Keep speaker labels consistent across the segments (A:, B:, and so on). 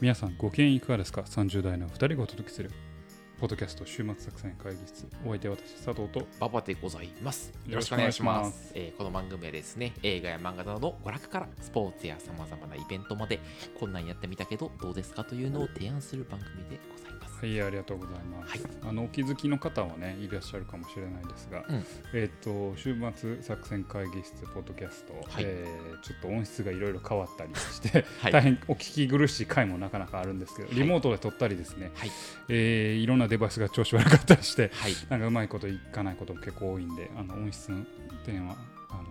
A: 皆さんご機嫌いかがですか ?30 代の2人がお届けするポッドキャスト週末作戦会議室お相手は私佐藤と
B: ババでございます。
A: よろしくお願いします
B: えーこの番組はですね、映画や漫画などの娯楽からスポーツやさまざまなイベントまで、こんなんやってみたけどどうですか？というのを提案する番組でございます。
A: はいありがとうございます、
B: はい。
A: あのお気づきの方はねいらっしゃるかもしれないですが、
B: うん。
A: えっ、と週末作戦会議室ポッドキャスト、
B: はい。
A: えーちょっと音質がいろいろ変わったりして、
B: はい。
A: 大変お聞き苦しい回もなかなかあるんですけどリモートで撮ったりですね、
B: はい。
A: えーいろんなデバイスが調子悪かったりして
B: はい。
A: なんかうまいこといかないことも結構多いんであの音質の点は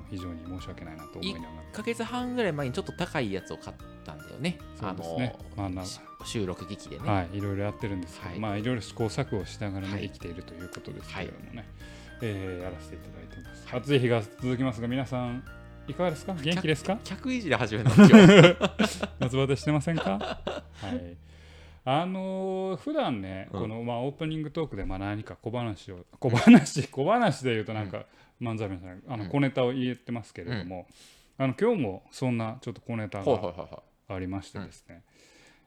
A: 非常に申し訳ないなと思いながら
B: 1ヶ月半ぐらい前にちょっと高いやつを買ったんだよね。
A: そうですねまあな
B: し収録機器でね。
A: はい、いろいろやってるんですけど、
B: はい
A: まあいろいろ試行錯誤しながらね、
B: はい
A: 生きているということですけれどもね、
B: は
A: えーやらせていただいてます。暑い日が続きますが、皆さんいかがですか？元気ですか？
B: 客いじり始めたんですよ。
A: 夏バテしてませんか？はい。あのー普段ね、
B: うん
A: このまあオープニングトークでまあ何か小話を 小話小話で言うとなんか漫才みたいなあの
B: うん
A: 小ネタを言ってますけれども、あの今日もそんなちょっと小ネタがありましてですね、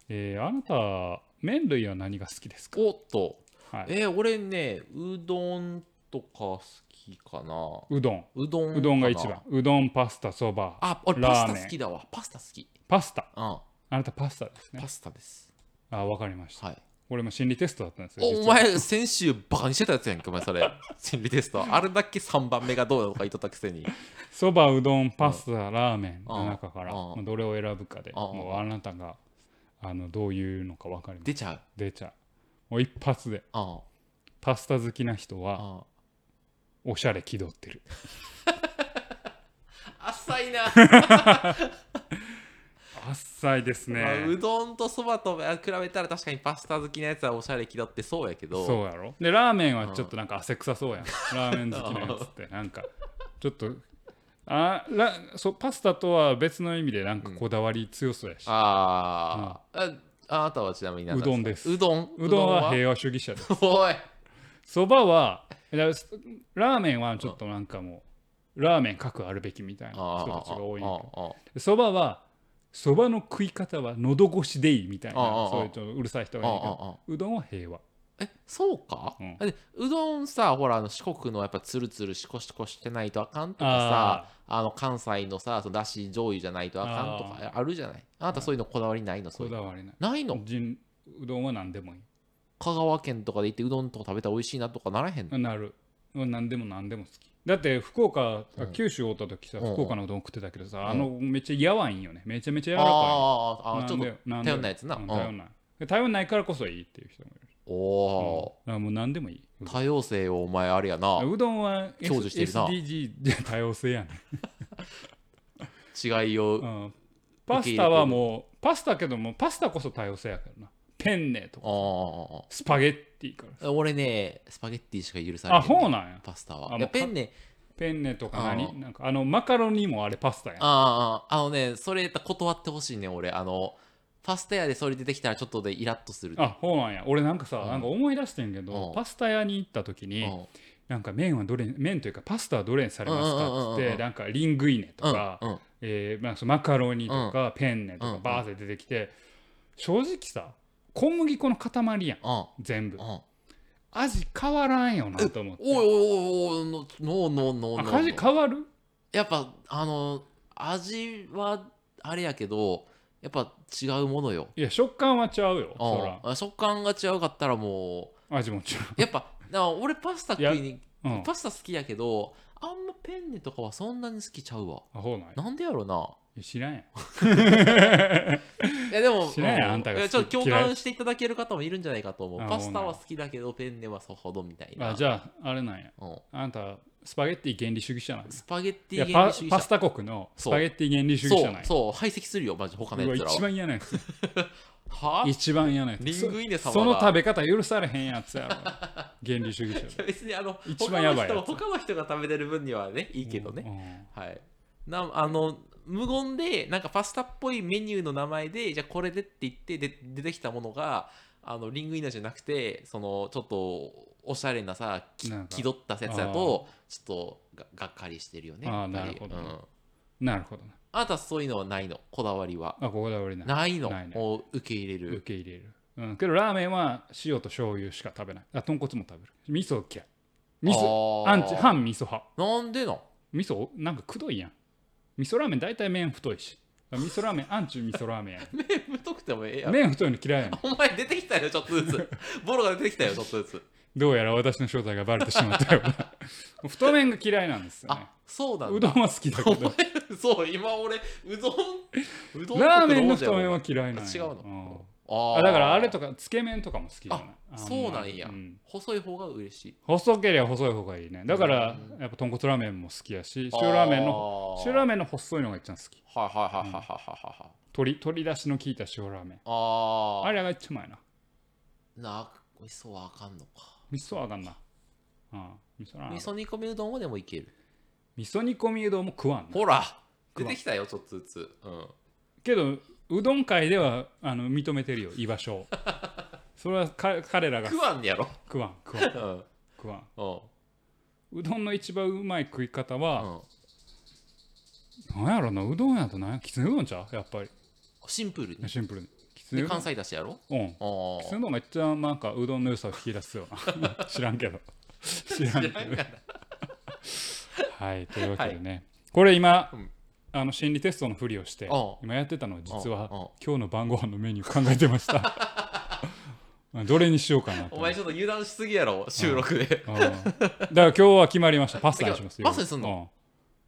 A: えーあなた麺類は何が好きですか？
B: い。おっと、
A: はい、
B: えー、俺ね、うどんとか好きかな。
A: うどん
B: うどん。
A: うどんが一番うどんパスタそば
B: あ、俺パスタ好きだわ。パスタ好き。
A: パスタ
B: うん。
A: あなたパスタですね
B: パスタです。
A: あわかりました
B: はい。
A: 俺も心理テストだったんですよ
B: お前、先週バカにしてたやつやんけ、お前それ。心理テスト。あれだけ3番目がどうなのか言っとったくせに。
A: そばうどんパスタラーメンの
B: うん
A: 中から
B: うん
A: まあどれを選ぶかで
B: うん
A: もうあなたがあのどういうのか分かります
B: 出ちゃう。
A: 出ちゃうもう一発で
B: うん。
A: パスタ好きな人は
B: うん。
A: おしゃれ気取ってる
B: 浅いな。
A: 浅いです
B: まあ
A: ね
B: うどんとそばと比べたら確かにパスタ好きなやつはおしゃれ気取ってそうやけど。
A: そうやろ。でラーメンはちょっとなんか汗臭そうやん。ラーメン好きなやつって。なんかちょっとあらそうパスタとは別の意味でなんかこだわり強そうやし、
B: あー。あ。あなたはちなみに何
A: うどんです。
B: うどん？
A: うどんは
B: う
A: 平和主義者です。
B: おい。
A: そばはラーメンはちょっとなんかもうラーメン各あるべきみたいな
B: あ
A: 人たちが多いそばはそばの食い方は喉越しでいいみたいなそういうちょっとうるさい人がいるけどうどんは平和。
B: えそうか、
A: うん。
B: うどんさほらあの四国のやっぱつるつるしこしこしてないとあかんとかさあの関西のさそのだし醤油じゃないとあかんとかあるじゃない？あなたそういうのこだわりないの。
A: こだわりない。
B: ないの？
A: 人うどんは何でもいい。
B: 香川県とかで行ってうどんとか食べたら美味しいなとかならへんの？
A: なる。何でも何でも好きだって福岡、
B: うん。
A: 九州おった時さ
B: うん。
A: 福岡のうどん食ってたけどさ、
B: ん。
A: あのめっちゃやわいんよね。めちゃめちゃ柔らかい。
B: あーあーちょっと
A: と
B: 頼んないやつな。
A: 頼んないで頼んないからこそいいっていう人もいる、
B: おお
A: うん。もう何でもいい。
B: ー、多様性をお前あれやな。
A: うどんは、S、
B: 享受してるな。
A: SDG じゃ多様性やね、
B: 違いを、
A: うん、パスタはもうパスタけどもパスタこそ多様性やからな。ペンネとか
B: あ
A: スパゲッティから。
B: あ俺ねスパゲッティしか許され
A: あ
B: へん。
A: そうなんや。
B: パスタは。ペンネ
A: ペンネとか
B: あ
A: 何なんかあのマカロニもあれパスタやん。
B: あああのねそれ断ってほしいね俺。あのパスタ屋でそれ出てきたらちょっとでイラッとする。
A: あそうなんや。俺なんかさ、
B: うん。
A: なんか思い出してんけど、
B: うん。
A: パスタ屋に行った時に、
B: うん。
A: なんか麺はどれ麺というかパスタはどれにされますかっつってなんかリングイネとか、
B: うんうん
A: えーまあ、そのマカロニとか、ペンネとか
B: うん。
A: バーって出てきて、正直さ小麦粉の塊やん
B: うん。
A: 全部。
B: うん。
A: 味変わらんよなと思って。
B: おいおいおいおいノーノーノーノー
A: あ味変わる？
B: やっぱあの味はあれやけどやっぱ違うものよ。
A: いや食感はちゃうよ
B: うん。食感が違うかったらも
A: 味も違
B: う。やっぱ俺パスタ食いに
A: う、うん、
B: パスタ好きやけどあんまペンネとかはそんなに好きちゃうわ。
A: あほうなんや
B: なんでやろな。い
A: や知らんやん。
B: いやでも
A: 知らんやん
B: う
A: あんたが
B: いやちょっと共
A: 嫌い。
B: 感していただける方もいるんじゃないかと思う。
A: あ
B: パスタは好きだけどペンネはそほどみたいな。
A: あじゃああれなんや。
B: うん。
A: あんたスパゲッティ原理主義者なんや
B: スパゲッティ原
A: パ
B: 理主義者。
A: パスタ国のスパゲッティ原理主義者なんや。
B: そう排斥するよマジ他のやつらは。
A: 番嫌なやつ。
B: は？
A: 一番嫌なやつ。
B: リングイネ様が
A: そその食べ方許されへんやつやろ。原理主義者
B: 別にあの
A: 一番やばいやつ。
B: 他の人他の人が食べてる分にはねいいけどね、
A: ね
B: はい。なあの無言でなんかパスタっぽいメニューの名前でじゃあこれでって言ってで出てきたものがあのリングイナじゃなくてそのちょっとおしゃれなさ気取ったやつだとちょっとががっかりしてるよね。
A: あー
B: やっぱり。
A: なるほどね。
B: うん。
A: なるほどな
B: あなたそういうのはないの？こだわりは。
A: あこだわりない。
B: ないの？
A: ないね。
B: を受け入れ
A: 受
B: る
A: け入れる。うん。けどラーメンは塩と醤油しか食べない。あ豚骨も食べる。味噌嫌い味噌。アンチ。反味噌派。
B: なんでの
A: 味噌？なんかくどいやん。味噌ラーメン大体麺太いし。味噌ラーメン アンチ味噌ラーメンや
B: 麺太くてもええや
A: ん
B: ん
A: 麺太いの嫌いやねん。
B: お前出てきたよちょっとずつ。ボロが出てきたよちょっとずつ
A: どうやら私の正体がバレてしまったような。太麺が嫌いなんですよね。
B: あそうだ。
A: うどんは好きだけど。
B: そう今俺うどんうどん
A: ラーメンの太麺は嫌いな
B: 違うの？
A: ん。
B: あー。
A: あだからあれとかつけ麺とかも好きじゃない。
B: あそうなんや。
A: ん。
B: 細い方が嬉しい。
A: 細ければ細い方がいいね。だから
B: うん。
A: やっぱ豚骨ラーメンも好きやし塩ラーメンの
B: の
A: 塩ラーメンの細いのが一番好き。
B: はいはいはいはいはいはいはい
A: 鶏鶏だしの効いた塩ラーメン。
B: あ
A: あれが一番うまいな。
B: あな味噌はあかんのか
A: 味噌はあかんな。うん味噌
B: 味噌煮込みうどんはでもいける。
A: 味噌煮込みうどんも食わんな。
B: ほら出てきたよちょっとずつ。うん。
A: けどうどん界ではあの認めてるよ居場所を。それはか彼らが。
B: 食わんねやろ。
A: 食わん食わん。
B: うん。
A: 食わん。
B: うん。
A: うどんの一番うまい食い方
B: う
A: は、
B: ん。
A: なんやろなうどんやとなんやきつねうどんちゃう？やっぱり。
B: シンプルに。
A: シンプルに
B: で関西だしやろ？
A: うん。
B: あ
A: きつねうどんが一番なんかうどんの良さを引き出すような。知らんけど。知らんけど。はいというわけでね、これ今、
B: うん。
A: あの心理テストのふりをして
B: うん
A: 今やってたのは実は今日の晩ご飯のメニュー考えてました。どれにしようかなと。
B: お前ちょっと油断しすぎやろ収録で。
A: うんだから今日は決まりました。パスタにしますよ
B: パスタにすんの？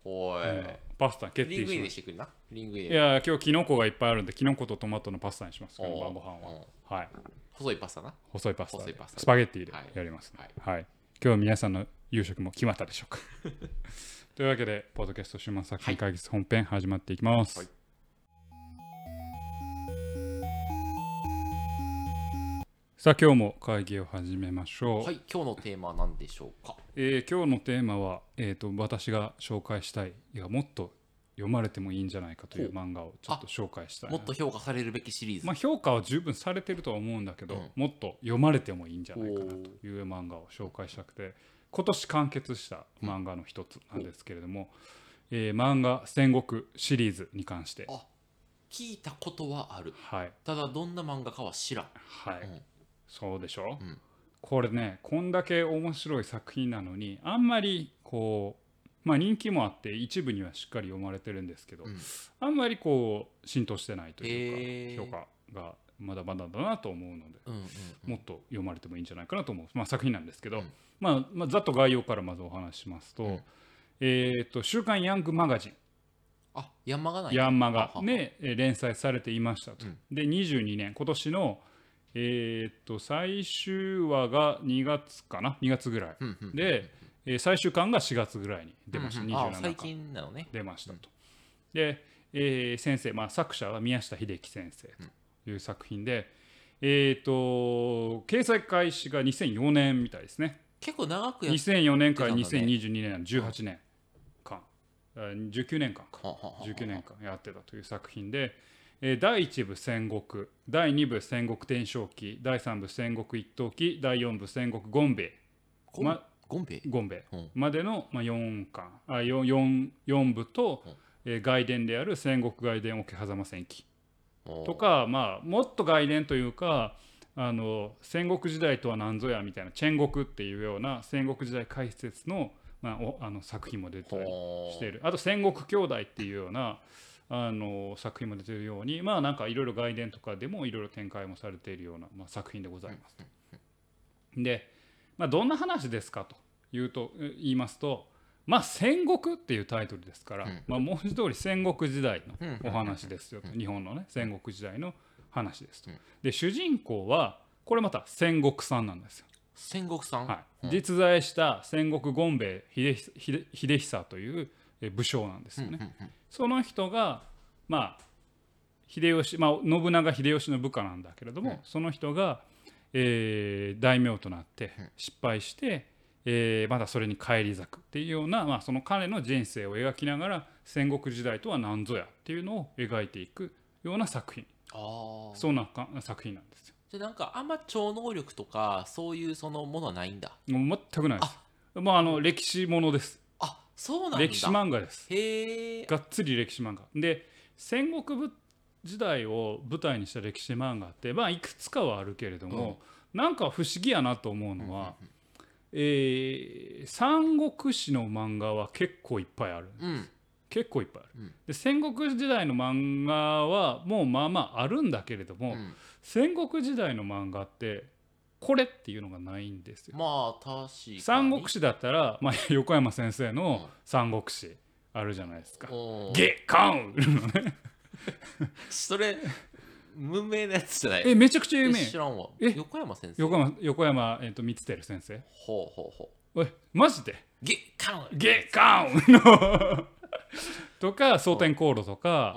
B: おい
A: うん。うんパスタ決
B: リングイン
A: 定し
B: てくれな。リングイン
A: たいや今日キノコがいっぱいあるんでキノコとトマトのパスタにします。晩ご飯は。
B: うん
A: はい。
B: 細いパスタな。
A: 細いパスタで。
B: 細いパスタ。
A: スパゲッティで
B: はい。
A: やりますね。
B: はい。
A: はい。今日は皆さんの夕食も決まったでしょうか。というわけでポッドキャスト週末作品会議室本編始まっていきます、
B: はい。
A: さあ今日も会議を始めましょう、
B: はい今日のテーマは何でしょうか
A: えー今日のテーマは、えー、と私が紹介したいいやもっと読まれてもいいんじゃないかという漫画をちょっと紹介したいな。
B: もっと評価されるべきシリーズ。
A: まあ、評価は十分されてるとは思うんだけど、
B: うん。
A: もっと読まれてもいいんじゃないかなという漫画を紹介したくて今年完結した漫画の一つなんですけれども、えー漫画戦国シリーズに関して。
B: あ聞いたことはある。
A: はい。
B: ただどんな漫画かは知らん。
A: はい、
B: うん。
A: そうでしょ、
B: うん
A: これねこんだけ面白い作品なのにあんまりこうまあ人気もあって一部にはしっかり読まれてるんですけど、
B: うん。
A: あんまりこう浸透してないというか、評価がまだまだだなと思うので
B: うんうんうん。
A: もっと読まれてもいいんじゃないかなと思う、まあ、作品なんですけど、
B: うん。
A: まあまあ、ざっと概要からまずお話ししますと,、
B: うん。
A: えー、と週刊ヤングマガジン。
B: あヤンマがない
A: ヤンマガ。でえー連載されていましたと、
B: うん。
A: で22年今年の、えー、と最終話が2月かな？2月ぐらい。
B: うんうん
A: で、えー最終巻が4月ぐらいに出ました、
B: うんうんあ
A: 27
B: 最
A: 巻
B: 近なのね。
A: 出ましたと。で、えー先生、まあ、作者は宮下秀樹先生という作品で、えー、と掲載開始が2004年みたいですね。
B: 結構長くやっ
A: 2004年から
B: やってたんだね
A: 2022年の18年間、あ19年間か。
B: はははは
A: 19年間やってたという作品で、えー第1部戦国第2部戦国天正期第3部戦国一等期第4部戦国権兵衛。
B: ゴン
A: ま
B: ゴンベイ
A: 権兵衛。
B: うん。
A: までの、まあ、4巻。あ 4, 4, 4部と、
B: うん。
A: えー外伝である戦国外伝桶狭間戦記。とか、まあ、もっと外伝というかあの戦国時代とは何ぞやみたいな戦国っていうような戦国時代解説の,、まあ、おあの作品も出てたりしているあと戦国兄弟っていうようなあの作品も出ているようにまあなんかいろいろ外伝とかでもいろいろ展開もされているような、まあ、作品でございます。で、まあ、どんな話ですかというとえ言いますとまあ戦国っていうタイトルですから、
B: うん。
A: まあ、文字通り戦国時代
B: うん。
A: のお話ですよと、日本のね戦国時代の話ですと。
B: うん。
A: で主人公はこれまた戦国さんなんですよ。
B: 戦国さん？
A: はい、
B: うん。
A: 実在した戦国権兵衛秀久秀秀久というえ武将なんですよね。その人がまあ秀吉、まあ、信長秀吉の部下なんだけれども、
B: うん
A: その人が、えー大名となって
B: うん
A: 失敗して、えーまたそれに返り咲くっていうような、まあ、その彼の人生を描きながら戦国時代とは何ぞやっていうのを描いていくような作品
B: ああ
A: そんなか作品なんですよ。
B: じゃあなんかあんま超能力とかそういうそのものはないんだ
A: もう全くないです。もうあの歴史ものです。
B: あそうなんだ。
A: 歴史漫画です。
B: へえ
A: がっつり歴史漫画。で戦国ぶ時代を舞台にした歴史漫画ってまあいくつかはあるけれども、なんか不思議やなと思うのは、えー三国志の漫画は結構いっぱいある。
B: うん。
A: 結構いっぱいある、
B: うん。
A: で戦国時代の漫画はもうまあまああるんだけれども、
B: うん。
A: 戦国時代の漫画ってこれっていうのがないんですよ。
B: まあ確かに。
A: 三国志だったら、まあ、横山先生の三国志あるじゃないですか。
B: うん
A: ゲカウンのね。
B: それ無名なやつじゃない？
A: えめちゃくちゃ有
B: え
A: 名
B: 知らんわ。
A: え？
B: 横山先生？
A: 横山横山、えっと光輝先生？
B: ほうほうほ
A: おいマジで？
B: うゲカウン。
A: ゲカウンの。とか蒼天航路とか、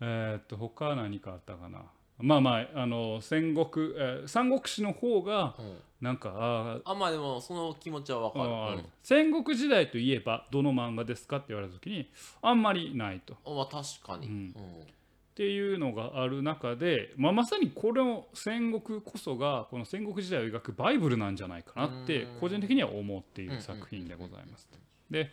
B: うん。
A: えーっと他は何かあったかなまあまああの戦国、えー三国志の方が
B: うん。
A: なんかあー
B: あまあでもその気持ちはわかる。うん。
A: 戦国時代といえばどの漫画ですかって言われた時にあんまりないと。
B: あまあ確かに。
A: うん。
B: うん。
A: っていうのがある中で、まあ、まさにこれの戦国こそがこの戦国時代を描くバイブルなんじゃないかなって
B: うん。
A: 個人的には思っている作品でございます。で、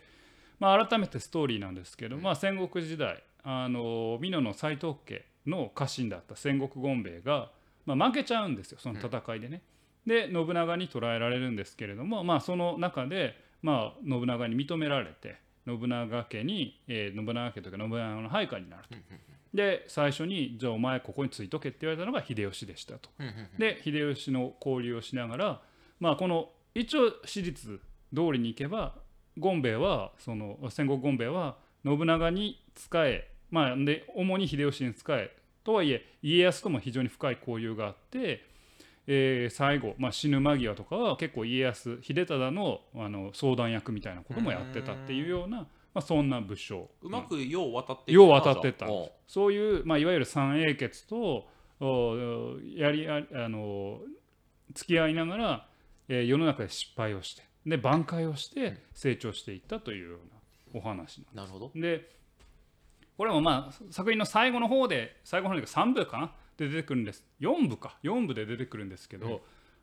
A: まあ、改めてストーリーなんですけど、まあ、戦国時代あの美濃の斎藤家の家臣だった戦国権兵衛が、まあ、負けちゃうんですよその戦いでね。で信長に捕らえられるんですけれども、まあ、その中で、まあ、信長に認められて信長家に、えー信長家というか信長の配下になると。で最初に「じゃあお前ここについとけ」って言われたのが秀吉でしたと。
B: うんうん
A: で秀吉の交流をしながらまあこの一応史実通りに行けば権兵衛はその戦国権兵衛は信長に仕えまあで主に秀吉に仕えとはいえ家康とも非常に深い交流があって、えー最後、まあ、死ぬ間際とかは結構家康秀忠のあの相談役みたいなこともやってたっていうような、まあ、そんな武将。
B: うまくよう渡って
A: よう渡ってったそういう、まあ、いわゆる三英傑とおやりああの付き合いながら、えー世の中で失敗をしてで挽回をして成長していったというようなお話
B: なるほど。
A: なんでこれもまあ作品の最後の方で最後の方で3部かな？で出てくるんです。4部か。4部で出てくるんですけど、
B: うん。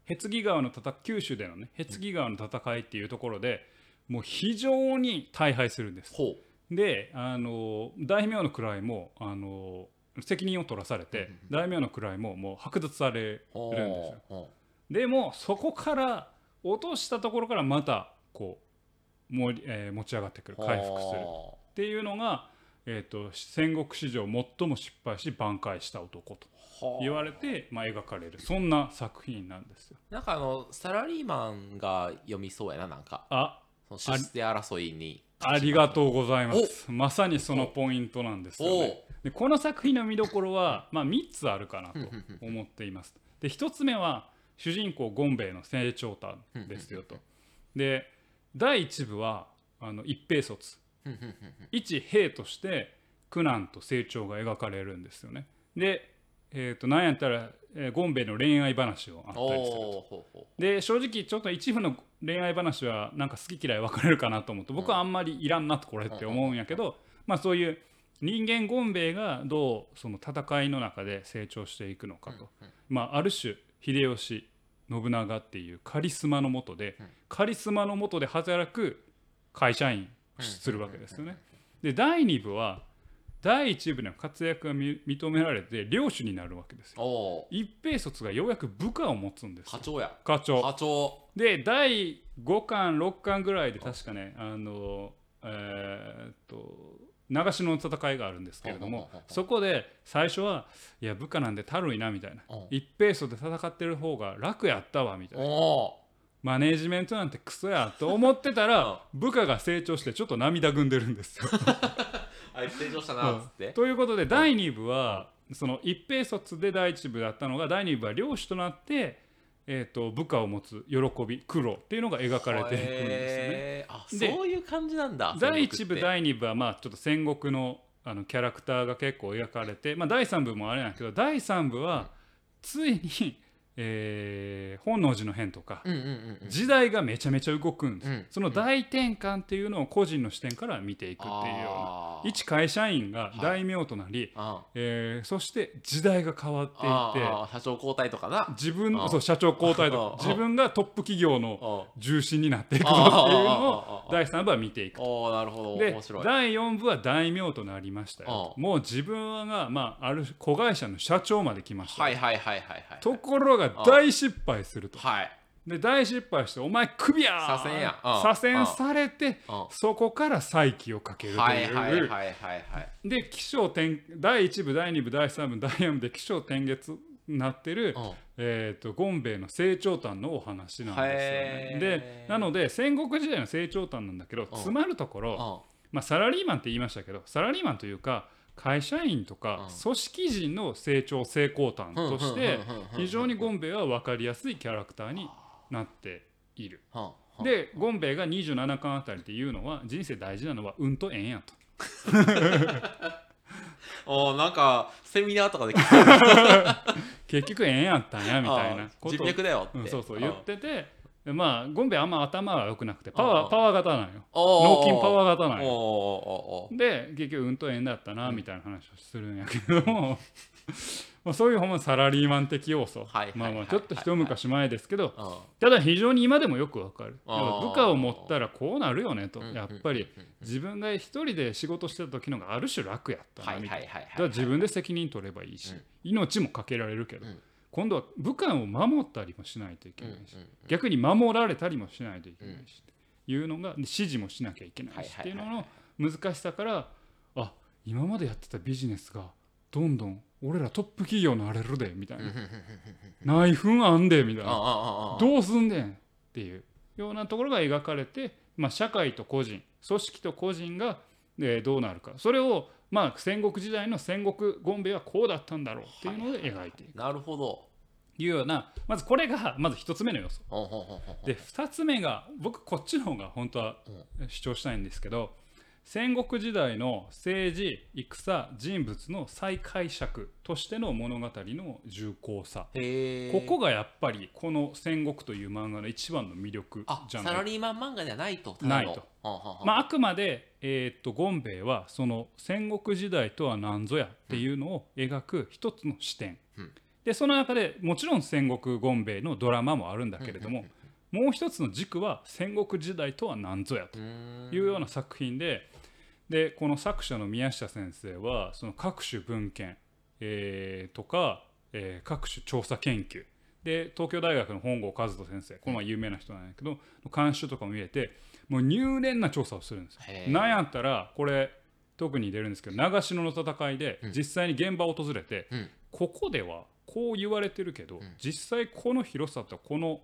A: へつぎ川の戦九州でのねへつぎ川の戦いっていうところでもう非常に大敗するんです。
B: ほ
A: であの大名の位もあの責任を取らされて大名の位ももう剥奪されるんですよ。
B: ほ
A: でもそこから落としたところからまたこうもり、えー持ち上がってくる。
B: う
A: 回復する。っ
B: ほ
A: ていうのが、えー、と戦国史上最も失敗し挽回した男と言われて、まあ、描かれるそんな作品なんですよ。
B: なんかあのサラリーマンが読みそうやななんか
A: あ
B: その出世争いに
A: ありがとうございます。まさにそのポイントなんですよね。でこの作品の見どころは、まあ、3つあるかなと思っています。で1つ目は主人公ゴンベイの成長譚ですよと。で第1部はあの一平卒一兵として苦難と成長が描かれるんですよね。で、えー、となんやったら、えーゴンベイの恋愛話をあったりすると。で正直ちょっと一部の恋愛話はなんか好き嫌い分かれるかなと思って僕はあんまりいらんなとこれって思うんやけどまあそういう人間ゴンベイがどうその戦いの中で成長していくのかと、まあある種秀吉信長っていうカリスマのもとでカリスマのもとで働く会社員をするわけですよね。で第2部は第1部の活躍がみ認められて領主になるわけですよ。一平卒がようやく部下を持つんですよ。
B: 課長や。
A: 課長。
B: 課長。
A: で第5巻6巻ぐらいで確かねあのえーっと長篠の戦いがあるんですけれどもそこで最初はいや部下なんでたるいなみたいな。
B: うん。
A: 一平卒で戦ってる方が楽やったわみたいなマネージメントなんてクソやと思ってたら部下が成長してちょっと涙ぐんでるんですよ。
B: あいつ成長したなっつって。
A: ということで第2部はその一平卒で第1部だったのが第2部は領主となって、えー、と部下を持つ喜び苦労っていうのが描かれていくんですよね。
B: そういう感じなんだ
A: 第1部
B: 戦
A: 第2部はまあちょっと戦国のあのキャラクターが結構描かれて、まあ、第3部もあれなんだけど第3部はついに、えー本能寺の変とか時代がめちゃめちゃ動くんです、
B: うん。
A: その大転換っていうのを個人の視点から見ていくっていうような一会社員が大名となり、
B: あ
A: えーそして時代が変わってい
B: あ
A: って
B: あ社長交代とかな。
A: 自分
B: あ
A: そう社長交代と
B: あ
A: か自分がトップ企業の
B: あ
A: 重心になっていくっていうのを第3部は見ていく
B: なるほど。
A: で
B: 面白い。
A: 第4部は大名となりましたよ
B: あ
A: もう自分が、まあ、ある子会社の社長まで来ましたよ
B: はいはいはいはいはい。
A: ところが大失敗すると。
B: はい。
A: で大失敗して「お前クビや!」
B: 左遷や。うん。
A: 左遷されて
B: うん。
A: そこから再起をかけると
B: はい
A: う
B: はいはい
A: で起承転第1部第2部第3部第4部で起承転結になってる、
B: うん。
A: えー、とゴンベイの成長譚のお話なんですよね。でなので戦国時代の成長譚なんだけど詰まるところ、まあ、サラリーマンって言いましたけどサラリーマンというか会社員とか
B: うん。
A: 組織人の成長成功譚として非常にゴンベイは分かりやすいキャラクターになっている。でゴンベイが27巻あたりっていうのは人生大事なのは運と縁やと。
B: おーなんかセミナーとかで
A: 結局縁やったんやみたいな
B: あ
A: ことを
B: 人脈だよって、
A: うん、そうそう
B: ん
A: 言っててでまあゴンベイあんま頭は良くなくてパワ
B: うん
A: ーパワー型なんよ。脳筋パワー型なんよ。で結局運と縁だったなみたいな話をするんやけど。も まあそういうほんまサラリーマン的要素。まあまあ
B: はい
A: ちょっと一昔前ですけど
B: うん。
A: ただ非常に今でもよくわかる。部下を持ったらこうなるよねと。
B: うん
A: やっぱり。自分が一人で仕事してた時のがある種楽やった
B: は
A: な。いみたいな自分で責任取ればいいし
B: うん。
A: 命もかけられるけど。
B: うん
A: 今度は部下を守ったりもしないといけないし逆に守られたりもしないといけないしっていうのがで指示もしなきゃいけないしっていうのの難しさからあ今までやってたビジネスがどんどん俺らトップ企業なれるでみたいな。内紛あんでみたいな。どうすんねんっていうようなところが描かれて、まあ、社会と個人組織と個人が、えーどうなるか。それを、まあ、戦国時代の戦国ゴンベイはこうだったんだろうっていうので描いていく。
B: なるほど。
A: というようなまずこれがまず一つ目の要素。で2つ目が僕こっちの方が本当は主張したいんですけど戦国時代の政治戦人物の再解釈としての物語の重厚さここがやっぱりこの戦国という漫画の一番の魅力じゃない
B: サラリーマン漫画ではないと
A: ないと
B: はんはんはん
A: まあ、あくまで、えーっとゴンベイはその戦国時代とは何ぞやっていうのを描く一つの視点、
B: うん
A: でその中でもちろん戦国ゴンベイのドラマもあるんだけれども、もう一つの軸は戦国時代とは何ぞやというような作品ででこの作者の宮下先生はその各種文献、えーとか、えー各種調査研究。で東京大学の本郷和人先生この前有名な人なんやけど監修とかも入れてもう入念な調査をするんですなんやったらこれ特に出るんですけど長篠の戦いで
B: うん。
A: 実際に現場を訪れて、
B: うん。
A: ここではこう言われてるけど、
B: ん。
A: 実際この広さとこの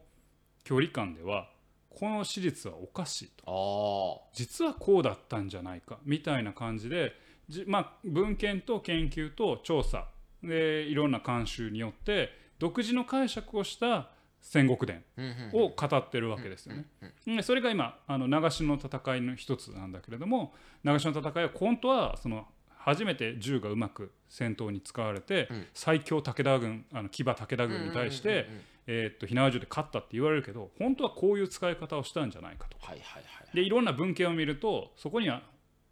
A: 距離感ではこの史実はおかしいと。
B: あ
A: 実はこうだったんじゃないか。みたいな感じでじ、まあ、文献と研究と調査。でいろんな監修によって独自の解釈をした戦国伝を語ってるわけですよね。でそれが今あの長篠の戦いの一つなんだけれども長篠の戦いは本当はその初めて銃がうまく戦闘に使われて、
B: うん。
A: 最強武田軍あの騎馬武田軍に対して、えーっと火縄銃で勝ったって言われるけど本当はこういう使い方をしたんじゃないかと。
B: はいはいはい
A: でいろんな文献を見るとそこには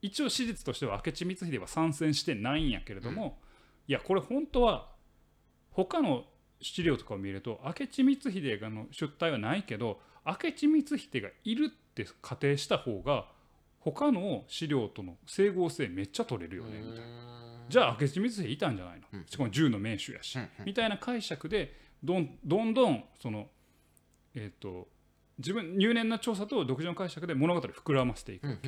A: 一応史実としては明智光秀は参戦してないんやけれども、いやこれ本当は他の資料とかを見ると明智光秀がの出退はないけど明智光秀がいるって仮定した方が他の資料との整合性めっちゃ取れるよねみたいな。じゃあ明智光秀いたんじゃないの、
B: うん。
A: しかも銃の名手やし、
B: うんうん。
A: みたいな解釈でどんどんどんそのえっ、と自分入念な調査と独自の解釈で物語を膨らませていく、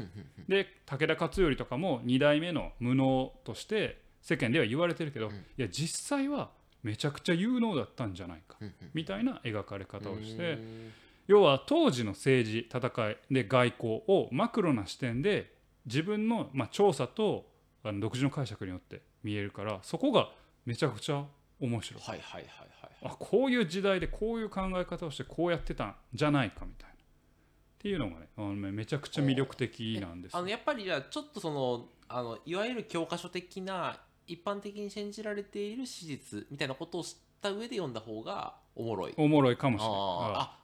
A: で武田勝頼とかも2代目の無能として世間では言われてるけど、
B: うん。
A: いや実際はめちゃくちゃ有能だったんじゃないかみたいな描かれ方をして、
B: うん
A: 要は当時の政治戦いで外交をマクロな視点で自分の、まあ、調査とあの独自の解釈によって見えるからそこがめちゃくちゃ面白い。
B: はいはいはいはい
A: あこういう時代でこういう考え方をしてこうやってたんじゃないかみたいな。っていうのがねあのめめちゃくちゃ魅力的なんです
B: あのやっぱりじゃあちょっとそのあのいわゆる教科書的な一般的に信じられている史実みたいなことを知った上で読んだ方がおもろい。
A: おもろいかもしれない
B: あ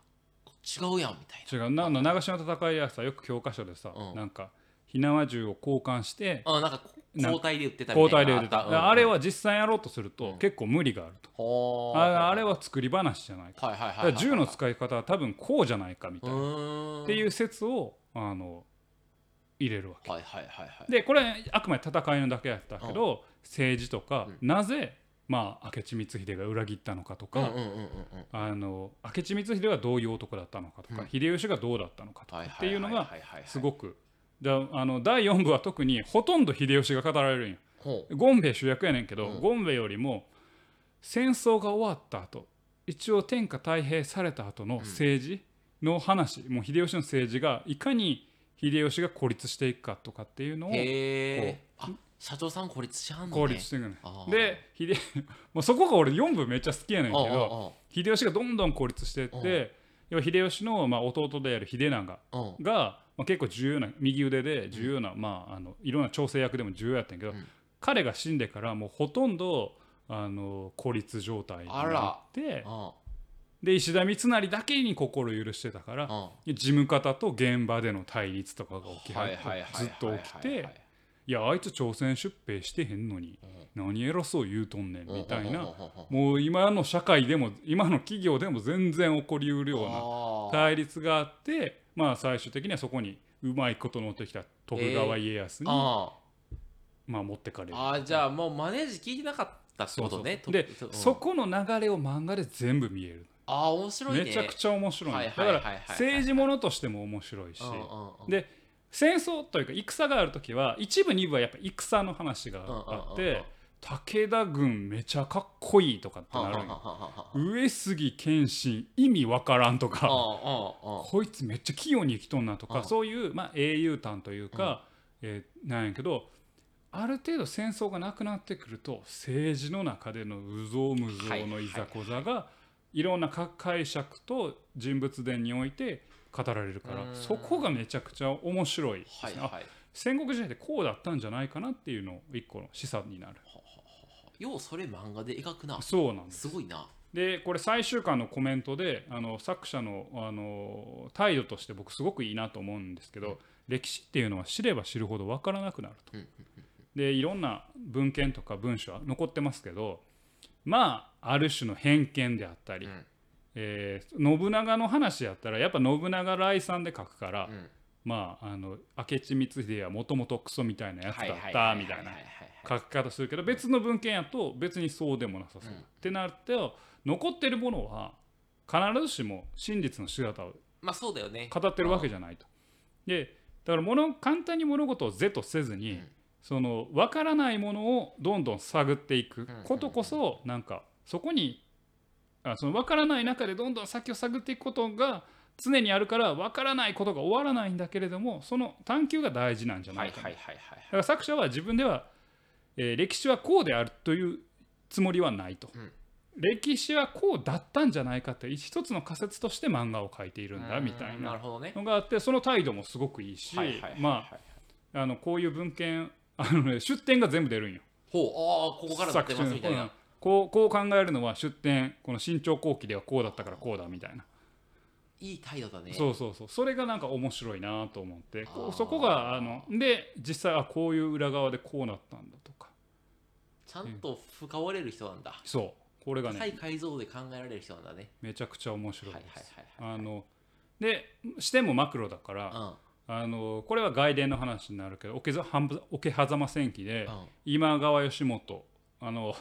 B: ー。あ違うやんみたいな。
A: 違う。なな長篠の戦いやさよく教科書でさ、
B: うん。
A: なんか火縄銃を交換して
B: あなんか
A: な
B: 交代で売ってたみたいな
A: 交代で売ってた、
B: うん
A: あれは実際やろうとすると
B: うん。
A: 結構無理があると、
B: ほー
A: ああれは作り話じゃないか,、
B: はいはいはい
A: 銃の使い方は多分こうじゃないかみたいな、
B: っ
A: っていう説をあの入れるわけ。
B: はいはいはいはい。
A: でこれあくまで戦いのだけやったけど、政治とか、なぜまあ明智光秀が裏切ったのかとか、明智光秀はどういう男だったのかとか、
B: うん。
A: 秀吉がどうだったのかとか
B: はい
A: っていうのがすごくだあの第4部は特にほとんど秀吉が語られるんよ。
B: ほう。
A: ゴンベイ主役やねんけど、
B: うん。
A: ゴンベイよりも戦争が終わった後一応天下太平された後の政治の話、もう秀吉の政治がいかに秀吉が孤立していくかとかっていうのを
B: 社長さん孤立しはんのね。
A: 効率していくねで秀 もうそこが俺4部めっちゃ好きやねんけど秀吉がどんどん孤立していっ
B: うん。
A: て要は秀吉のまあ弟である秀長が、まあ、結構重要な右腕で重要な、まあ、あのいろんな調整役でも重要やったんやけど、
B: うん。
A: 彼が死んでからもうほとんどあの孤立状態になって
B: あ
A: で石田三成だけに心許してたから
B: あ
A: 事務方と現場での対立とかが起きずっと起きていやあいつ朝鮮出兵してへんのに。何偉そう言うとんねんみたいな。もう今の社会でも今の企業でも全然起こりうるような対立があってまあ最終的にはそこにうまいこと乗ってきた徳川家康に、
B: あ
A: まあ持ってかれる。
B: ああじゃあもうマネージ聞いてなかったってことね。
A: で、そこの流れを漫画で全部見える、
B: ああ面白いね。
A: めちゃくちゃ面白いだから政治ものとしても面白いし、で戦争というか戦がある時は一部二部はやっぱ戦の話があって武田軍めちゃかっこいいとかってなる。上杉謙信意味わからんとか。こいつめっちゃ器用に生きとんなと
B: うん
A: かそういう、まあ、英雄譚というか、えーなんやけどある程度戦争がなくなってくると政治の中での有象無象のいざこざがいろんな各解釈と人物伝において語られるから
B: うん。
A: そこがめちゃくちゃ面白いですね、あ
B: はいはい。
A: 戦国時代でこうだったんじゃないかなっていうの一個の示唆になる。
B: ようそれ漫画で描くな。
A: そうなんです。
B: すごいな。
A: でこれ最終巻のコメントであの作者のあの態度として僕すごくいいなと思うんですけど、歴史っていうのは知れば知るほど分からなくなると。
B: うん
A: でいろんな文献とか文書は残ってますけどまあある種の偏見であったり、
B: うん
A: えー信長の話やったらやっぱ信長来賛で書くから、
B: うん。
A: まああの明智光秀はもともとクソみたいなやつだったみたいな書き方するけど別の文献やと別にそうでもなさそう。
B: うん。
A: ってなると残ってるものは必ずしも真実の姿を
B: まあそうだよね。
A: 語ってるわけじゃないと。でだから物簡単に物事を是とせずに、
B: うん。
A: その分からないものをどんどん探っていくことこそなんかそこにあその分からない中でどんどん先を探っていくことが常にあるから分からないことが終わらないんだけれどもその探求が大事なんじゃないかだから作者は自分では、えー歴史はこうであるというつもりはないと、
B: うん。
A: 歴史はこうだったんじゃないかって一つの仮説として漫画を描いているんだみたい
B: うんな
A: のがあってその態度もすごくいいしまああのこういう文献あの、ね、出典が全部出るんよ。
B: ほうああここからなってますみたい
A: うん。
B: な
A: こうこう考えるのは出典この新潮後期ではこうだったからこうだみたいな、
B: いい態度だね。
A: そうそうそう。それがなんか面白いなと思って。こうそこがあので実際あこういう裏側でこうなったんだとか。
B: ちゃんと深掘れる人なんだ。
A: そう。これがね
B: 対解像度で考えられる人なんだね。
A: めちゃくちゃ面白い
B: はい
A: です。
B: はいはい
A: あので視点もマクロだから、
B: は
A: あのこれは外伝の話になるけど桶桶狭間戦記で今川義元あの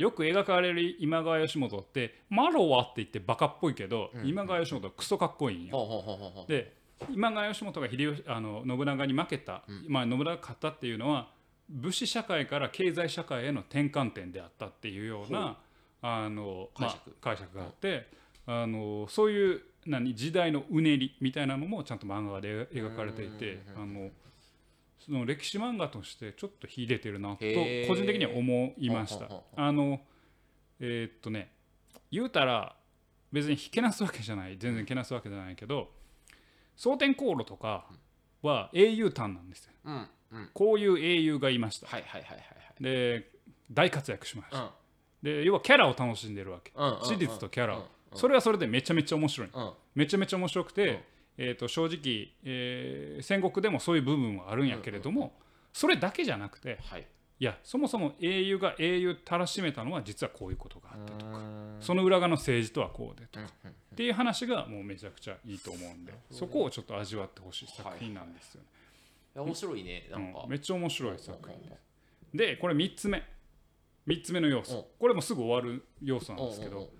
A: よく描かれる今川義元って「マロは」って言ってバカっぽいけど、
B: うん。
A: 今川義元はクソかっこいいんよ。で今川義元が秀吉あの信長に負けた、
B: うん。
A: まあ、信長が勝ったっていうのは武士社会から経済社会への転換点であったっていうようなあのまあ
B: 解釈。
A: 解釈があって、あのそういう何時代のうねりみたいなのもちゃんと漫画で描かれていて
B: うん。
A: あのその歴史漫画としてちょっと秀でてるなと個人的には思いました。あのえーっとね言うたら別にけなすわけじゃない全然けなすわけじゃないけど蒼天航路とかは英雄譚なんですよ。
B: うんうん
A: こういう英雄がいました。
B: はいはいはいはい
A: で大活躍しました。
B: はい
A: で要はキャラを楽しんでるわけ。
B: うんうんうん
A: 史実とキャラを
B: うんうん
A: それはそれでめちゃめちゃ面白い。
B: うん
A: めちゃめちゃ面白くて、えー、と正直、えー戦国でもそういう部分はあるんやけれども、それだけじゃなくて
B: はい。
A: いやそもそも英雄が英雄たらしめたのは実はこういうことがあったとか、
B: うん。
A: その裏側の政治とはこうでとか、っていう話がもうめちゃくちゃいいと思うんでそこをちょっと味わってほしい作品なんですよね、
B: いや面白いねなんか。
A: うんめっちゃ面白い作品
B: うん
A: ですでこれ3つ目。3つ目の要
B: うん。
A: 素これもすぐ終わる要素なんですけど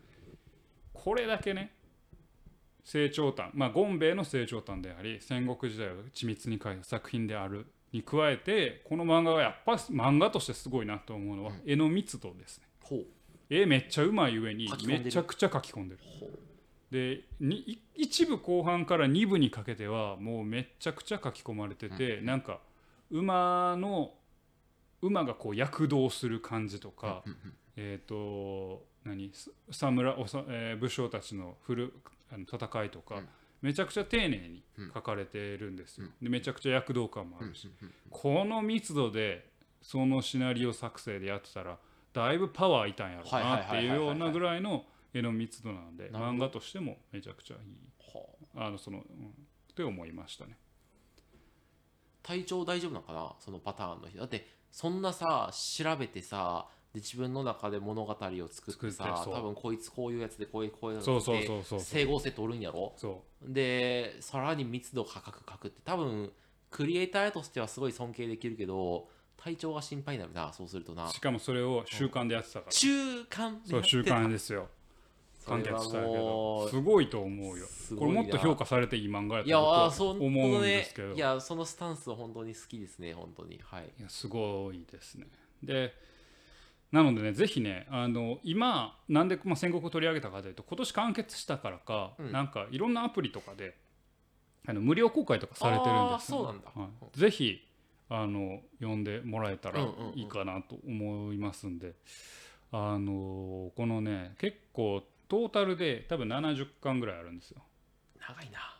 A: これだけね成長譚。まあゴンベイの成長譚であり戦国時代を緻密に描いた作品であるに加えてこの漫画がやっぱ漫画としてすごいなと思うのは絵の密度ですね。絵めっちゃうまい上にめちゃくちゃ描き込んでる。で一部後半から二部にかけてはもうめっちゃくちゃ書き込まれてて、なんか馬の馬がこう躍動する感じとか、
B: うんうん
A: えっ、と何？す侍おさ、えー武将たちのフルあの戦いとか、
B: うん。
A: めちゃくちゃ丁寧に書かれてるんですよ、でめちゃくちゃ躍動感もあ
B: うん。
A: るし、
B: うん。
A: この密度でそのシナリオ作成でやってたらだいぶパワーいたんやろうなって
B: はい
A: うようなぐらいの絵の密度なので漫画としてもめちゃくちゃいい
B: はあ
A: あのその、うん、って思いましたね。
B: 体調大丈夫なのかな？そのパターンの人だってそんなさ調べてさで自分の中で物語を作って
A: 作って
B: さ多分こいつこういうやつでこういうこういうやつ
A: そうそう
B: で
A: そうそうそう。
B: 整合性取るんやろ？
A: そ
B: でさらに密度高く書くって多分クリエイターとしてはすごい尊敬できるけど体調が心配になるなそうするとな。
A: うしかもそれを習慣でやってたから、
B: 中間で
A: そう習慣ですよ。完結したけ
B: も
A: ど
B: う
A: すごいと思うよ。これもっと評価されていい漫画やっ
B: いや
A: たら
B: あそう
A: 僕は思うんですけど。
B: ね。いやそのスタンスは本当に好きですね本当に。はい。
A: いやすごいですね。でなのでねぜひねあの今なんで、まあ、戦国を取り上げたかというと今年完結したからか、
B: うん。
A: なんかいろんなアプリとかであの無料公開とかされてるんです
B: そうなんだ。
A: はい、ぜひあの読んでもらえたら
B: うんうんうん。
A: いいかなと思いますんで、あのこのね結構トータルで多分70巻ぐらいあるんですよ。
B: 長いな。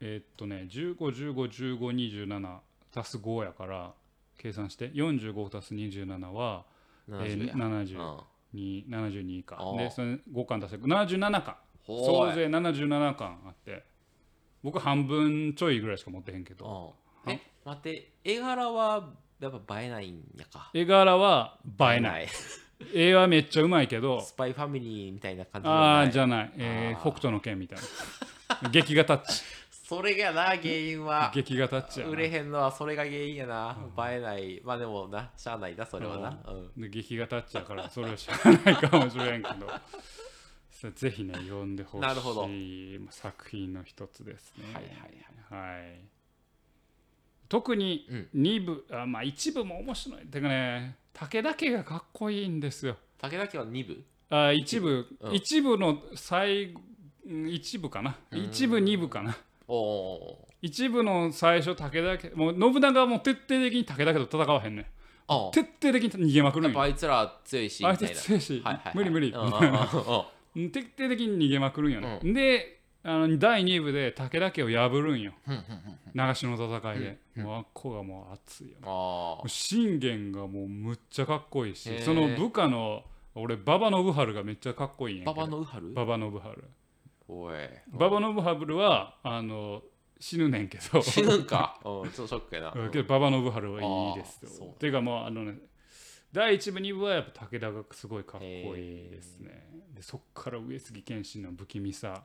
A: えーっとね15151527足す5やから計算して45足す27は、え
B: 70や。
A: ー、70
B: うん。
A: に72か。でそれ5巻足して77巻。総勢77巻あって。僕半分ちょいぐらいしか持ってへんけど。
B: うん。え待って。絵柄はやっぱ映えないんやか？
A: 絵柄は映えない。
B: い。
A: 絵はめっちゃうまいけど。
B: スパイファミリーみたいな感じ
A: ああじ
B: ゃ
A: ゃない、えー北斗の拳みたいな。劇画タッチ
B: それがな原因は。
A: 劇画タッチやな。
B: 売れへんのはそれが原因やな。映えない。まあでもなしゃあないなそれはな。うん。
A: で劇画タッチやからそれを知らないかもしれんけど。ぜひね読んでほしい。作品の一つですね。
B: はいはい
A: はい。特に
B: うん。
A: 2部、あまあ一部も面白い。てかね武田家がかっこいいんですよ。
B: 武田家は2部？
A: あ一部、
B: うん。
A: 一部の最一部かな。
B: うん。
A: 一部二部かな一部の最初武田家もう信長はもう徹底的に武田家と戦わへんねん。
B: あ
A: 徹底的に逃げまくるんよ。
B: ぱあいつら強いしみ
A: あいつ強いし、
B: はいはいはい。
A: 無理無理、徹底的に逃げまくるんよね、
B: う
A: であの第2部で武田家を破るんよ。
B: うん
A: 長篠の戦いで、
B: うん
A: もうあっこがもう熱いよね。
B: ああ。
A: 信玄がもうむっちゃかっこいいしその部下の俺馬場信春がめっちゃかっこいいんや
B: 馬場のウハル
A: 馬場信春
B: おい。
A: 馬場信春はあの死ぬねんけど。
B: 死ぬんか。うんちょっとショックやな。
A: うんけど馬場信春はいいです
B: あーそう
A: よっていうかもうあのね第1部2部はやっぱ武田がすごいかっこいいですね。でそっから上杉謙信の不気味さ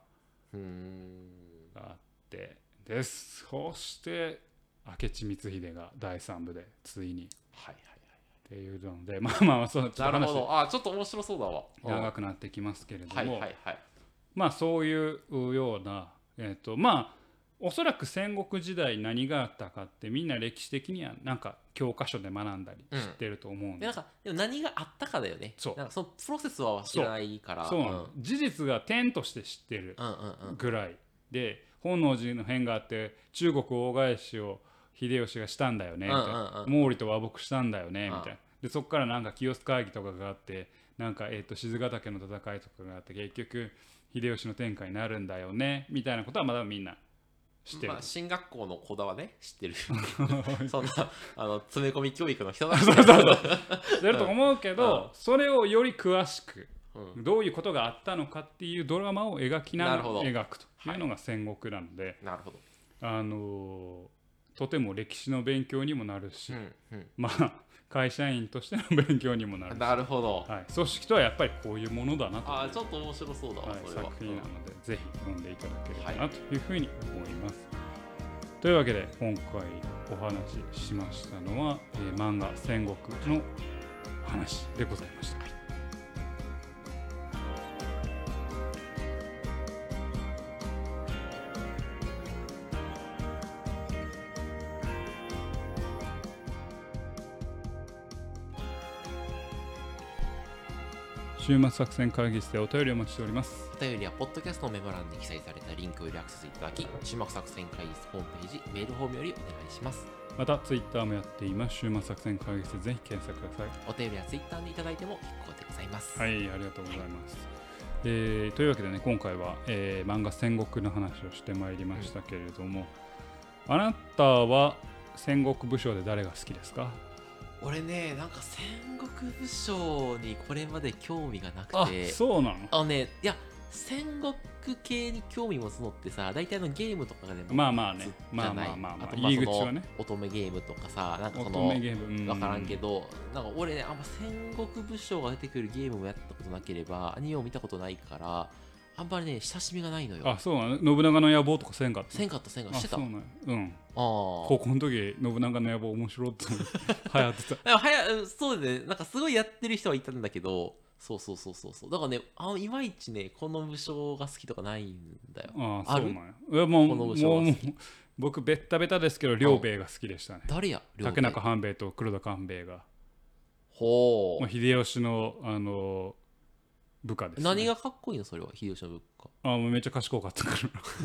B: うーん。
A: があって。でそして明智光秀が第3部でついに。
B: はいはい
A: っていうのでまあまあそう
B: なるほ
A: 話
B: ど。あちょっと面白そうだわ。
A: 長くなってきますけれども、
B: はいはいはい
A: まあそういうようなえっ、とまあおそらく戦国時代何があったかってみんな歴史的にはなんか教科書で学んだり知ってると思うんで。
B: でなんかでも何があったかだよね。
A: そう。
B: なんかそのプロセスは知らないから。
A: そう。なの、事実が点として知ってる
B: うんうんうん。
A: ぐらい。で本能寺の変があって中国大返しを秀吉がしたんだよね。みたいな、
B: うん。うん
A: 毛利と和睦したんだよね。みたいな。
B: うん。
A: でそこからなんか清須会議とかがあってなんか、えー、と静ヶ岳の戦いとかがあって結局秀吉の天下になるんだよねみたいなことはまだみんな知ってる、
B: まあ、進学校の子だはね知ってる そんなあの詰め込み教育の人だ
A: そうそうそう。知ってると思うけど、それをより詳しく
B: うん。
A: どういうことがあったのかっていうドラマを描きながら描くというのが戦国なので、
B: なるほど。
A: あのとても歴史の勉強にもなるし、
B: うんうん。
A: まあ会社員としての勉強にもなるし、
B: なるほど。
A: はい、組織とはやっぱりこういうものだなと。いう
B: あーちょっと面白そうだわ、
A: はい、作品なので、ぜひ読んでいただければ
B: は
A: なというふうに思います。というわけで今回お話ししましたのは、えー漫画「戦国」の話でございました。週末作戦会議室でお便りをお待ちしております。
B: お便りはポッドキャストのメモ欄に記載されたリンクよりアクセスいただき終幕作戦会議室ホームページメールフォームよりお願いします
A: また、ツイッターもやっています。週末作戦会議室でぜひ検索ください。
B: お便りはツイッターでいただいても結構でございます
A: はい、ありがとうございます。えーというわけでね、今回は、えー漫画戦国の話をしてまいりましたけれども、あなたは戦国武将で誰が好きですか？
B: 俺ねなんか戦国武将にこれまで興味がな
A: あ
B: くて。
A: そうなの？
B: あのねいや戦国系に興味持つのってさ大体のゲームとかでも
A: まあまあね。
B: じ
A: まあまあまあまあ。
B: と
A: 入り口はね。
B: その乙女ゲームとかさなんかそ
A: 乙
B: の
A: 女ゲームうん。
B: 分からんけどなんか俺ねあんま戦国武将が出てくるゲームもやったことなければアニメを見たことないからあんまりね親しみがないのよ。
A: あそうなの？信長の野望とかせんかった
B: せんかったせんかった。してた。
A: そうなんや。うん。
B: あ
A: 高校の時信長の野望面白いって 流行ってた。
B: はやうんそうでね。なんかすごいやってる人はいたんだけどそうそうそうそうそう。だからねあいまいちねこの武将が好きとかないんだよ。
A: あ
B: ある？
A: そうなんや。いやもう
B: この武将が好き。
A: 僕ベッタベタですけど両兵衛が好きでしたね。
B: 誰や？両
A: 竹中半兵衛と黒田官兵衛が。
B: ほう。
A: まあ、秀吉のあの部下です、ね、
B: 何がかっこいいの？それは秀吉の物
A: あもうめっちゃ賢かったか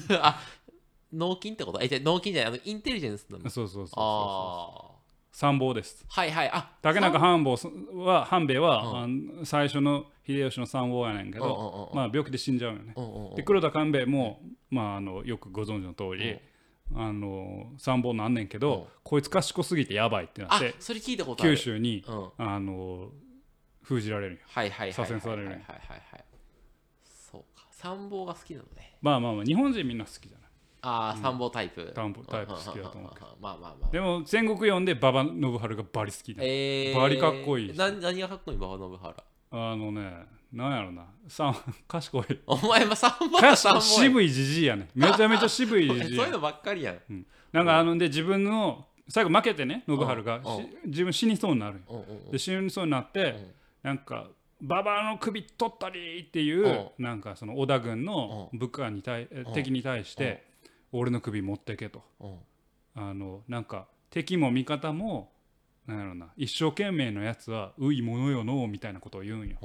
B: 価あ 脳筋ってこと？えじゃあ脳筋じゃないあのインテリジェンスなの？
A: らそうそうそうそう。
B: ああ
A: 参謀です。
B: はいはい。あ
A: 竹中半兵衛は半兵衛は、
B: うん。
A: 最初の秀吉の参謀やねんけ
B: うんうん
A: ど、
B: うん。
A: まあ、病気で死んじゃうよね、
B: うんうんうん。
A: で黒田官兵衛も、まあ、あのよくご存知の通り、あの参謀なんねんけど、
B: うん。
A: こいつ賢すぎてやばいってなっ
B: あ
A: て
B: それ聞いたことある。
A: 九州に、
B: うん。はい
A: あの封じられる
B: はいはいはい
A: 左遷されるね
B: はいはいはいはい。そうか。参謀が好きなのね。
A: まあまあまあ日本人みんな好きじゃない？
B: ああ参謀タイプ。
A: 参謀タイプ好きだと思うけど。
B: まあまあまあ
A: でも戦国読んで馬場信春がバリ好きで、
B: えー。
A: バリかっこいい。
B: 何がかっこいい馬場信原
A: あのねなんやろな。さん 賢い。
B: お前も参謀か参
A: 賢い
B: 謀
A: 渋いじじいやねめちゃめちゃ渋い
B: や
A: じじいや
B: そういうのばっかりやん。
A: なんかあので自分の最後負けてね信春が自分死にそうになるで死にそうになって
B: ん
A: なんか馬場の首取ったりっていうなんかその織田軍の部下に対敵に対して俺の首持ってけと。
B: うん。
A: あのなんか敵も味方もなんやろな一生懸命のやつはういものよのみたいなことを言うんよ。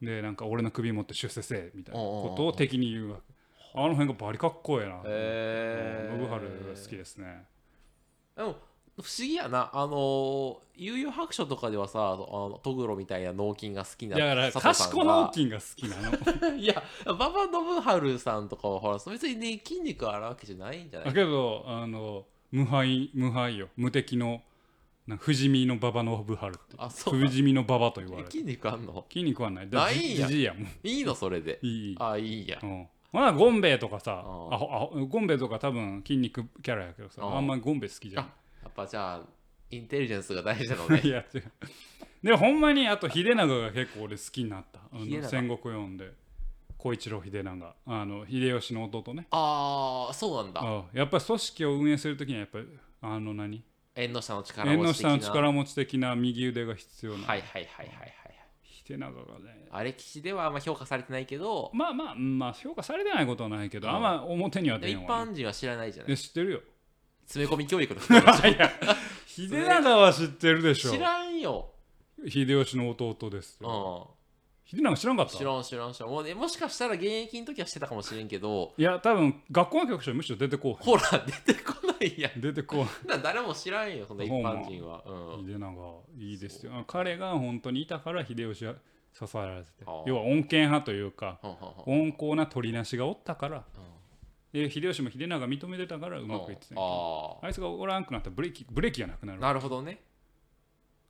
B: うん。
A: でなんか俺の首持って出世せえみたいなことを敵に言うわけ。あの辺がバリかっこええな信春が好きですね。
B: でも不思議やな。あのー悠々白書とかではさあのトグロみたいな脳筋が好きな
A: だから賢
B: が。
A: 脳筋が好きなの。
B: いや馬場信春さんとかはほら別にね筋肉あるわけじゃないんじゃない？
A: だけどあの無敗無敗よ。無敵のな不死身の馬場信春って。
B: あそう。
A: 不死身の馬場と言われる
B: 筋肉あんの？
A: 筋肉はない。
B: ないんや。
A: じじいやもん。
B: いいの？それで。
A: いい
B: あいいや。
A: うん。まあゴンベイとかさ
B: あ
A: ゴンベイとか多分筋肉キャラやけどさ
B: あ
A: んまりゴンベイ好きじゃ
B: あ
A: ん
B: やっぱじゃあインテリジェンスが大事なのね。
A: いや違う。でもほんまにあと秀長が結構俺好きになった。戦国読んで。小一郎秀長あの秀吉の弟ね。
B: ああそうなんだ。
A: あやっぱり組織を運営するときにはやっぱりあの何？
B: 縁の下の力
A: 縁
B: 持ち的な。
A: の下の力持ち的な右腕が必要な、
B: はいはいはいはいはい
A: 秀長がね。
B: あれ歴史ではあんま評価されてないけど。
A: まあまあうんまあ評価されてないことはないけど、
B: うん。
A: あんま表には出
B: 一
A: んわ、ね、
B: 般人は知らないじゃない。
A: で知ってるよ
B: 詰め込み教育の人
A: 秀長は知ってるでしょ
B: 知らんよ、
A: 秀吉の弟です
B: う
A: よ
B: ん、
A: 秀長知らんかった？
B: 知らん知らん知らん。もう、ね、もしかしたら現役の時はしてたかもしれんけど。
A: いや多分学校の教科書にむしろ出てこう
B: ほら出てこないやん。
A: 出てこ
B: な誰も知らんよそんな一般人は、うん、
A: 秀長いいですよ。あ彼が本当にいたから秀吉は支えられてて要は穏健派という。か温厚な取りなしがおったからで秀吉も秀長認めてたからうまくいってたんやけど。
B: あ
A: あいつがおらんくなったらブレーキブレーキがなくなる。
B: あなるほどね。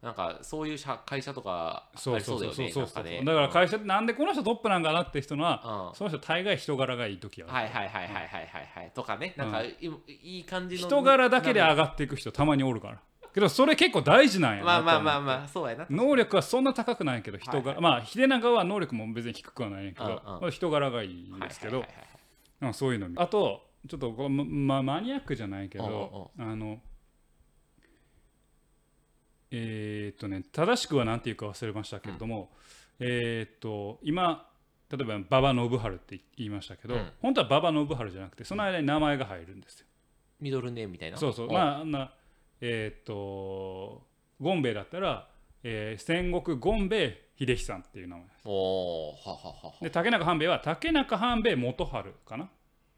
B: なんかそういう社会社とかあ
A: そうそう。
B: りそうだよね
A: そうそうそう。
B: なんかね。
A: だから会社ってなんでこの人トップなんかなって人のは
B: うん。
A: その人大概人柄がいい時ある
B: はいはいはいはいはいはいはい。とかね。なんかいいい感じの
A: 人柄だけで上がっていく人たまにおるから。けどそれ結構大事なんやな
B: まあまあまあ
A: あ
B: まあそうやな
A: 能力はそんな高くないけど人柄、
B: はいはい
A: まあ秀長は能力も別に低くはないけど、
B: うんうん。
A: まあ人柄がいいんですけど、
B: はいはいはいはい
A: なんかそういうの見あとちょっとこれ、ま、マニアックじゃないけど、あのえーっとね正しくは何て言うか忘れましたけれども、えーっと今例えば馬場信春って言いましたけど、
B: うん。
A: 本当は馬場信春じゃなくてその間に名前が入るんですよ。
B: ミドルネームみたいな。
A: そうそう。
B: お
A: まああんなえーっとゴンベイだったら、えー戦国ゴンベイ秀樹さんっていう名前。
B: おーはははは。
A: で竹中半兵衛は竹中半兵衛元春かな？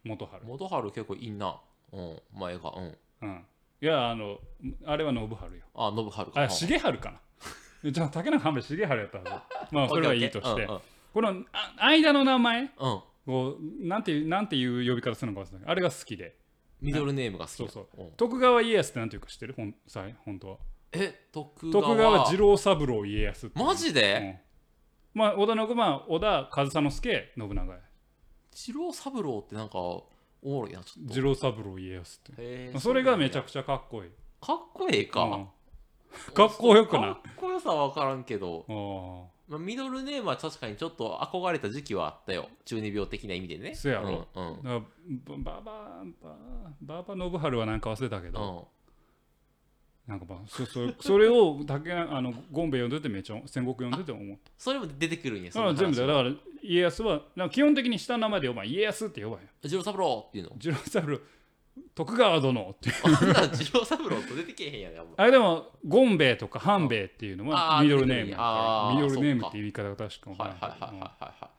A: 元春。
B: 元春結構いいな。うん前がうん。
A: うん、いやあのあれは信春よ。
B: あ信春か。
A: あ重春かな。じゃあ竹中半兵衛重春やったはず。まあそれはいいとして。
B: うんうん。
A: このあ間の名前？
B: うん。
A: こうなんていうなんていう呼び方するのか忘れないあれが好きで。
B: ミドルネームが好きな
A: そうそう。
B: うん。
A: 徳川家康ってなんていうか知ってる？ほんさ本当は。
B: え徳川。
A: 徳川次郎三郎家康
B: マジで？
A: うんまあ織田信長織田上総介信長や
B: 次郎三郎ってなんかおもろいなちょっと。
A: 次郎三郎家康って
B: へー
A: それがめちゃ
B: く
A: くちゃかっこいい。
B: かっこええか、
A: うん。かっこよくない？
B: かっこよさは分からんけど、
A: あ
B: まあ、ミドルネームは確かにちょっと憧れた時期はあったよ。中二病的な意味でね。
A: そうやろ。
B: うんうん。
A: あだからばばばばば信春はなんか忘れたけ
B: う
A: ど
B: ん
A: なんかまあそそそれを竹あのゴンベイ読んでてめっちゃ戦国読んでて思った。
B: それも出てくるんやそ
A: あ全部だよだから家康はなんか基本的に下の名前で呼ばん家康って呼ばん。よ
B: 次郎三郎っていうの？
A: 次郎三郎徳川殿って
B: あんな次郎三郎と出てけえへんやんあんま。
A: あれでもゴンベイとかハンベイっていうのはミドルネームミドルネームっていう言い方が確かわ
B: はいはいはい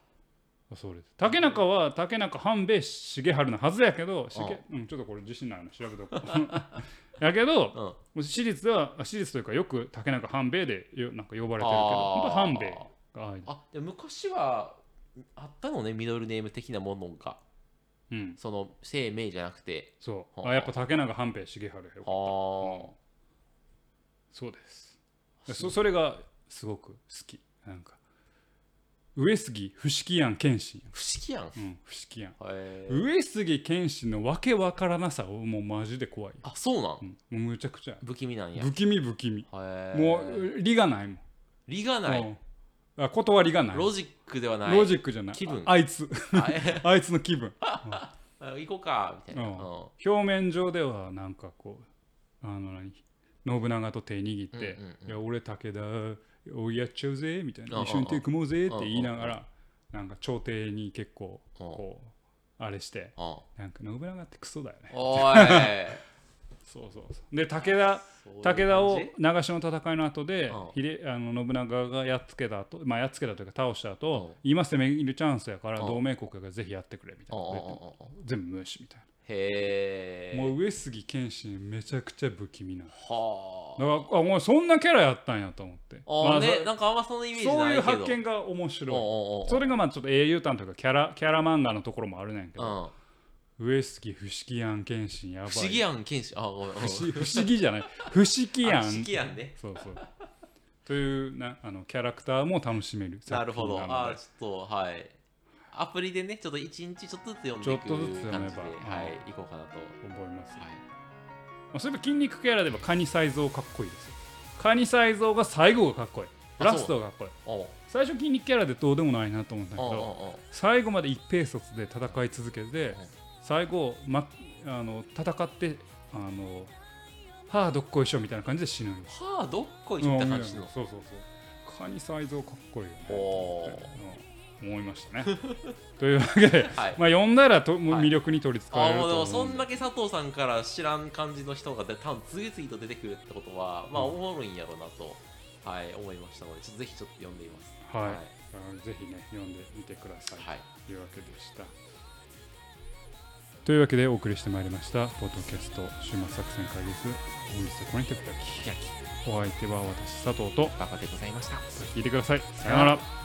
A: そうです。竹中は竹中半兵衛重春のはずやけど重うんちょっとこれ自信ないな調べとこう やけど
B: うん。
A: 私立ではあ私立というかよく竹中半兵衛でよなんか呼ばれてるけど半兵衛が間
B: あでも昔はあったのねミドルネーム的なものが。
A: うん。
B: その生命じゃなくて。
A: そう。
B: はあ。
A: あやっぱ竹中半兵衛重春やよ
B: あ。あ
A: そうです。そそれがすごく好き。なんか上杉不思議やん謙信。
B: 不思議やん
A: うん不思議やん
B: へー。
A: 上杉謙信のわけわからなさをもうマジで怖いよ、
B: あそうなん？
A: うん、もうむちゃくちゃ。
B: 不気味なんや。
A: 不気味不気味。もう理がないもん。
B: 理がない？
A: うん。あ断りがない。
B: ロジックではない。
A: ロジックじゃない。
B: 気分。
A: ああいつ。
B: あえ。
A: あいつの気分。
B: あ 行こうかみたいな。
A: うん。
B: うん。
A: 表面上ではなんかこうあの何？信長と手握って
B: うんうんうん「
A: いや俺武田追いやっちゃうぜ」みたいな「
B: うんうん
A: 一緒に手組もうぜ」って言いながらなんか朝廷に結構こうあれして
B: うん
A: なんか信長ってクソだよね。
B: おい。
A: そうそうそう。で武田武田を長篠の戦いの後で
B: う
A: あ。の信長がやっつけた後、まあやっつけたというか倒した
B: うん
A: 後今攻めるチャンスやから
B: うん
A: 同盟国がぜひやってくれみたいな。全部無視みたい
B: へえ。
A: なもう上杉謙信めちゃくちゃ不気味な。の
B: は
A: だからあもうそんなキャラやったんやと思って。
B: ああ
A: まあ
B: ねなんかあんまそのイメージ
A: そそう
B: ないいうけど
A: 発見が面白い。
B: おうおうおう
A: それがまあちょっと英雄譚というかキャラキャラ漫画のところもあるねんけ
B: うん。
A: ど上杉不思議やん謙信やばい。
B: 不思議やん剣士あごめん。
A: 不思不思議じゃない。不思議やん
B: あ不思議やんね。
A: そうそう。というなあのキャラクターも楽しめる
B: なるほど。あーちょっとはい。アプリでねちょっと一日ちょっとずつ読んでいく
A: ちょっとずつ読めば。
B: 感じではい。行こうかなと。
A: 思います、
B: はい
A: まあ、そういえば筋肉キャラで言えばカニサイゾウかっこいいですよ。カニサイゾウが最後がかっこいい。
B: あ
A: ラストがかっこいい。最初筋肉キャラでどうでもないなと思ったけど最後まで一平卒で戦い続けて最後、ま、あの戦ってあのはあどっこいしょみたいな感じで死ぬんです。
B: はあどっこいった感じの
A: そうそうそう。カニサイゾウかっこいいよね思いましたね。というわけで、
B: はい。
A: まあ、読んだらと魅力に取りつか
B: あ
A: れる
B: もうでもそ
A: と思うんで
B: んだけ佐藤さんから知らん感じの人が多分次々と出てくるってことはまあ
A: うん
B: おもろいんやろうなと、はい思いましたのでぜひちょっと読んでみます。
A: はい、
B: はい。
A: ぜひね読んでみてください、
B: はい。
A: というわけでした。というわけでお送りしてまいりましたポッドキャスト週末作戦会議室本日はこれにきお相手は私佐藤と
B: あバカでございました。
A: 聞いてください。さよなら